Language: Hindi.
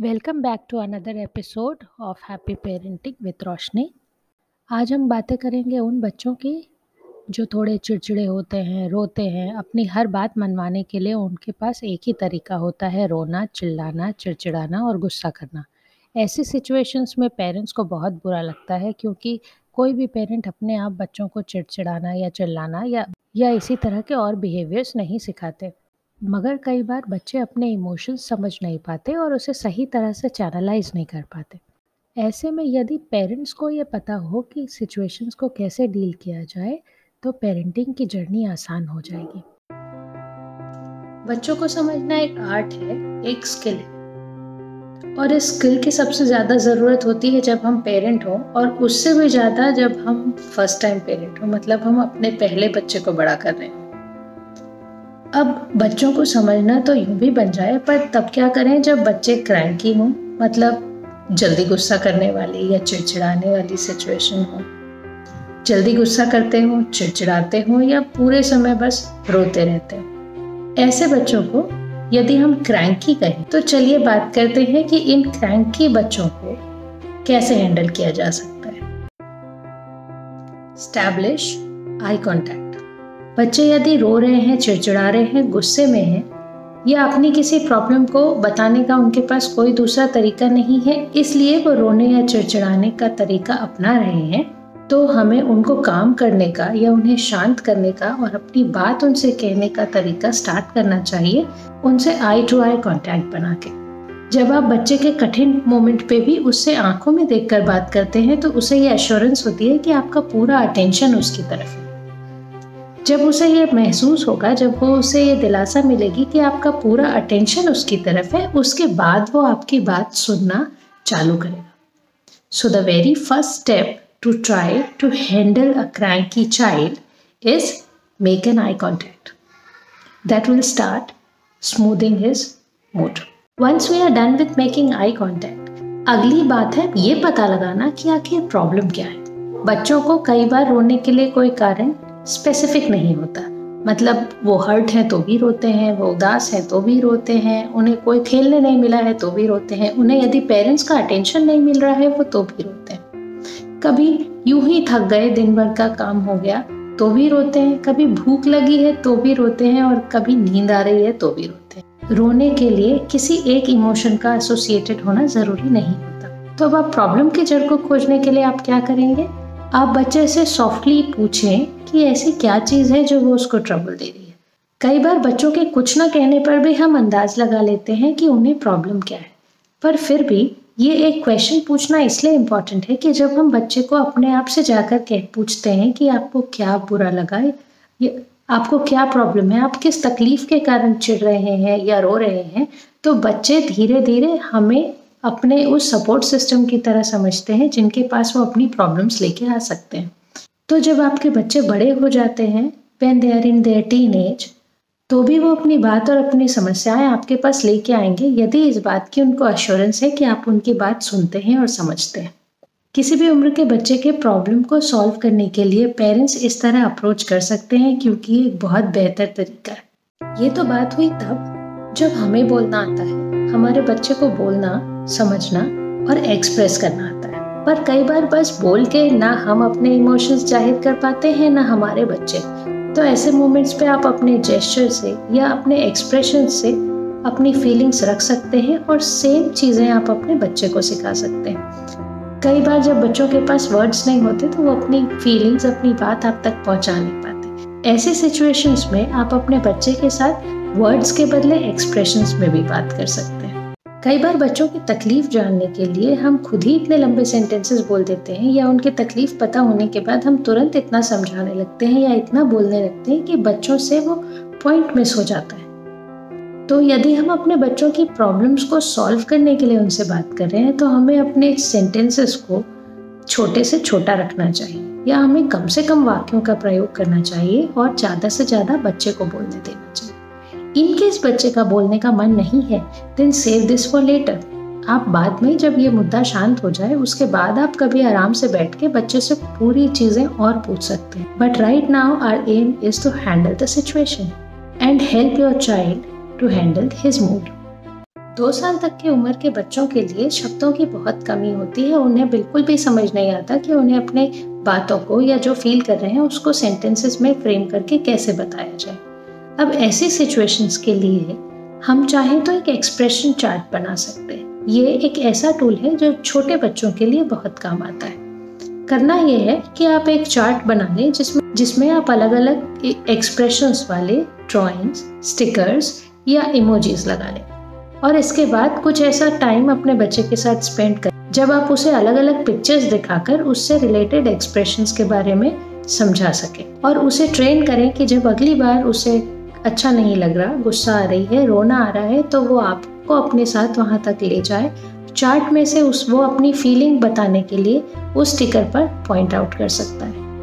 Welcome back to another episode of happy parenting with Roshni. आज हम बातें करेंगे उन बच्चों की जो थोड़े चिड़चिड़े होते हैं, रोते हैं, अपनी हर बात मनवाने के लिए उनके पास एक ही तरीका होता है, रोना, चिल्लाना, चिड़चिड़ाना और गुस्सा करना। ऐसी सिचुएशंस में पेरेंट्स को बहुत बुरा लगता है क्योंकि कोई भी पेरेंट अपने आप बच्चों को चिड़चिड़ाना या चिल्लाना या या इसी तरह के और बिहेवियर्स नहीं सिखाते। मगर कई बार बच्चे अपने इमोशंस समझ नहीं पाते और उसे सही तरह से चैनलाइज नहीं कर पाते। ऐसे में यदि पेरेंट्स को ये पता हो कि सिचुएशंस को कैसे डील किया जाए तो पेरेंटिंग की जर्नी आसान हो जाएगी। बच्चों को समझना एक आर्ट है, एक स्किल है। और इस स्किल की सबसे ज़्यादा ज़रूरत होती है जब हम पेरेंट हों और उससे भी ज़्यादा जब हम फ़र्स्ट टाइम पेरेंट हों मतलब हम अपने पहले बच्चे को बड़ा कर रहे हैं। अब बच्चों को समझना तो यूँ भी बन जाए, पर तब क्या करें जब बच्चे क्रैंकी हों? मतलब जल्दी गुस्सा करने वाली या चिड़चिड़ाने वाली सिचुएशन हो। जल्दी गुस्सा करते हो, चिड़चिड़ाते हो या पूरे समय बस रोते रहते हो। ऐसे बच्चों को यदि हम क्रैंकी कहें तो चलिए बात करते हैं कि इन क्रैंकी बच्चों को कैसे हैंडल किया जा सकता है। स्टैब्लिश आई कॉन्टैक्ट बच्चे यदि रो रहे हैं, चिड़चिड़ा रहे हैं, गुस्से में हैं, या अपनी किसी प्रॉब्लम को बताने का उनके पास कोई दूसरा तरीका नहीं है, इसलिए वो रोने या चिड़चिड़ाने का तरीका अपना रहे हैं तो हमें उनको काम करने का या उन्हें शांत करने का और अपनी बात उनसे कहने का तरीका स्टार्ट करना चाहिए, उनसे आई टू आई कांटेक्ट बना के। जब आप बच्चे के कठिन मोमेंट पे भी उससे आँखों में देखकर बात करते हैं तो उसे ये एश्योरेंस होती है कि आपका पूरा अटेंशन उसकी तरफ़ है। जब उसे ये महसूस होगा, जब वो उसे ये दिलासा मिलेगी कि आपका पूरा अटेंशन उसकी तरफ़ है, उसके बाद वो आपकी बात सुनना चालू करेगा। So the very first step to try to handle a cranky child is make an eye contact that will start smoothing his mood once we are done with making eye contact अगली बात है ये पता लगाना कि आखिर प्रॉब्लम क्या है। बच्चों को कई बार रोने के लिए कोई कारण स्पेसिफिक नहीं होता। मतलब वो हर्ट हैं तो भी रोते हैं, वो उदास हैं तो भी रोते हैं, उन्हें कोई खेलने नहीं मिला है तो भी रोते हैं, उन्हें यदि पेरेंट्स का अटेंशन नहीं मिल रहा है वो तो भी रोते हैं। कभी यूँ ही थक गए, दिन भर का काम हो गया तो भी रोते हैं, कभी भूख लगी है तो भी रोते हैं और कभी नींद आ रही है तो भी रोते हैं। रोने के लिए किसी एक इमोशन का एसोसिएटेड होना ज़रूरी नहीं होता। तो अब आप प्रॉब्लम की जड़ को खोजने के लिए आप क्या करेंगे? आप बच्चे से सॉफ्टली पूछें कि ऐसी क्या चीज़ है जो वो उसको ट्रबल दे रही है। कई बार बच्चों के कुछ ना कहने पर भी हम अंदाज लगा लेते हैं कि उन्हें प्रॉब्लम क्या है। पर फिर भी ये एक क्वेश्चन पूछना इसलिए इंपॉर्टेंट है कि जब हम बच्चे को अपने आप से जाकर कह पूछते हैं कि आपको क्या बुरा लगा, ये आपको क्या प्रॉब्लम है, आप किस तकलीफ़ के कारण चिढ़ रहे हैं या रो रहे हैं तो बच्चे धीरे धीरे हमें अपने उस सपोर्ट सिस्टम की तरह समझते हैं जिनके पास वो अपनी प्रॉब्लम्स लेके आ सकते हैं। तो जब आपके बच्चे बड़े हो जाते हैं when they are in their teen age तो भी वो अपनी बात और अपनी समस्याएँ आपके पास लेके आएँगे, यदि इस बात की उनको अश्योरेंस है कि आप उनकी बात सुनते हैं और समझते हैं। किसी भी उम्र के बच्चे के प्रॉब्लम को सॉल्व करने के लिए पेरेंट्स इस तरह अप्रोच कर सकते हैं, क्योंकि ये एक बहुत बेहतर तरीका है। ये तो बात हुई तब, जब हमें बोलना आता है, हमारे बच्चे को बोलना, समझना और एक्सप्रेस करना आता है। पर कई बार बस बोल के ना हम अपने इमोशंस ज़ाहिर कर पाते हैं, ना हमारे बच्चे। तो ऐसे मोमेंट्स पे आप अपने जेस्चर से या अपने एक्सप्रेशन से अपनी फीलिंग्स रख सकते हैं और सेम चीज़ें आप अपने बच्चे को सिखा सकते हैं। कई बार जब बच्चों के पास वर्ड्स नहीं होते तो वो अपनी फीलिंग्स अपनी बात आप तक पहुँचा नहीं पाते। ऐसे सिचुएशंस में आप अपने बच्चे के साथ वर्ड्स के बदले एक्सप्रेशंस में भी बात कर सकते हैं। कई बार बच्चों की तकलीफ़ जानने के लिए हम खुद ही इतने लंबे सेंटेंसेस बोल देते हैं या उनकी तकलीफ़ पता होने के बाद हम तुरंत इतना समझाने लगते हैं या इतना बोलने लगते हैं कि बच्चों से वो पॉइंट मिस हो जाता है। तो यदि हम अपने बच्चों की प्रॉब्लम्स को सॉल्व करने के लिए उनसे बात कर रहे हैं तो हमें अपने सेंटेंसेस को छोटे से छोटा रखना चाहिए या हमें कम से कम वाक्यों का प्रयोग करना चाहिए और ज़्यादा से ज़्यादा बच्चे को बोलने देना चाहिए। इनकेस बच्चे का बोलने का मन नहीं है। Then save this for later आप बाद में जब ये मुद्दा शांत हो जाए, उसके बाद आप कभी आराम से बैठ के बच्चे से पूरी चीज़ें और पूछ सकते हैं। But right now our aim is to handle the situation and help your child to handle his mood दो साल तक की उम्र के बच्चों के लिए शब्दों की बहुत कमी होती है। उन्हें बिल्कुल भी समझ नहीं आता कि उन्हें अपने बातों को या जो फील कर रहे हैं, उसको सेंटेंसेस में फ्रेम करके कैसे बताया जाए। अब ऐसी सिचुएशंस के लिए हम चाहें तो एक एक्सप्रेशन चार्ट बना सकते हैं। ये एक ऐसा टूल है जो छोटे बच्चों के लिए बहुत काम आता है। करना ये है कि आप एक चार्ट बना लें जिसमें जिसमें आप अलग अलग एक्सप्रेशंस वाले ड्राइंग्स स्टिकर्स या इमोजीज लगा लें। और इसके बाद कुछ ऐसा टाइम अपने बच्चे के साथ स्पेंड कर। जब आप उसे अलग अलग पिक्चर्स दिखाकर उससे रिलेटेड एक्सप्रेशंस के बारे में समझा सके। और उसे ट्रेन करें कि जब अगली बार उसे अच्छा नहीं लग रहा, गुस्सा आ रही है, रोना आ रहा है तो वो आपको अपने साथ वहाँ तक ले जाए। चार्ट में से उस वो अपनी फीलिंग बताने के लिए उस स्टिकर पर पॉइंट आउट कर सकता है।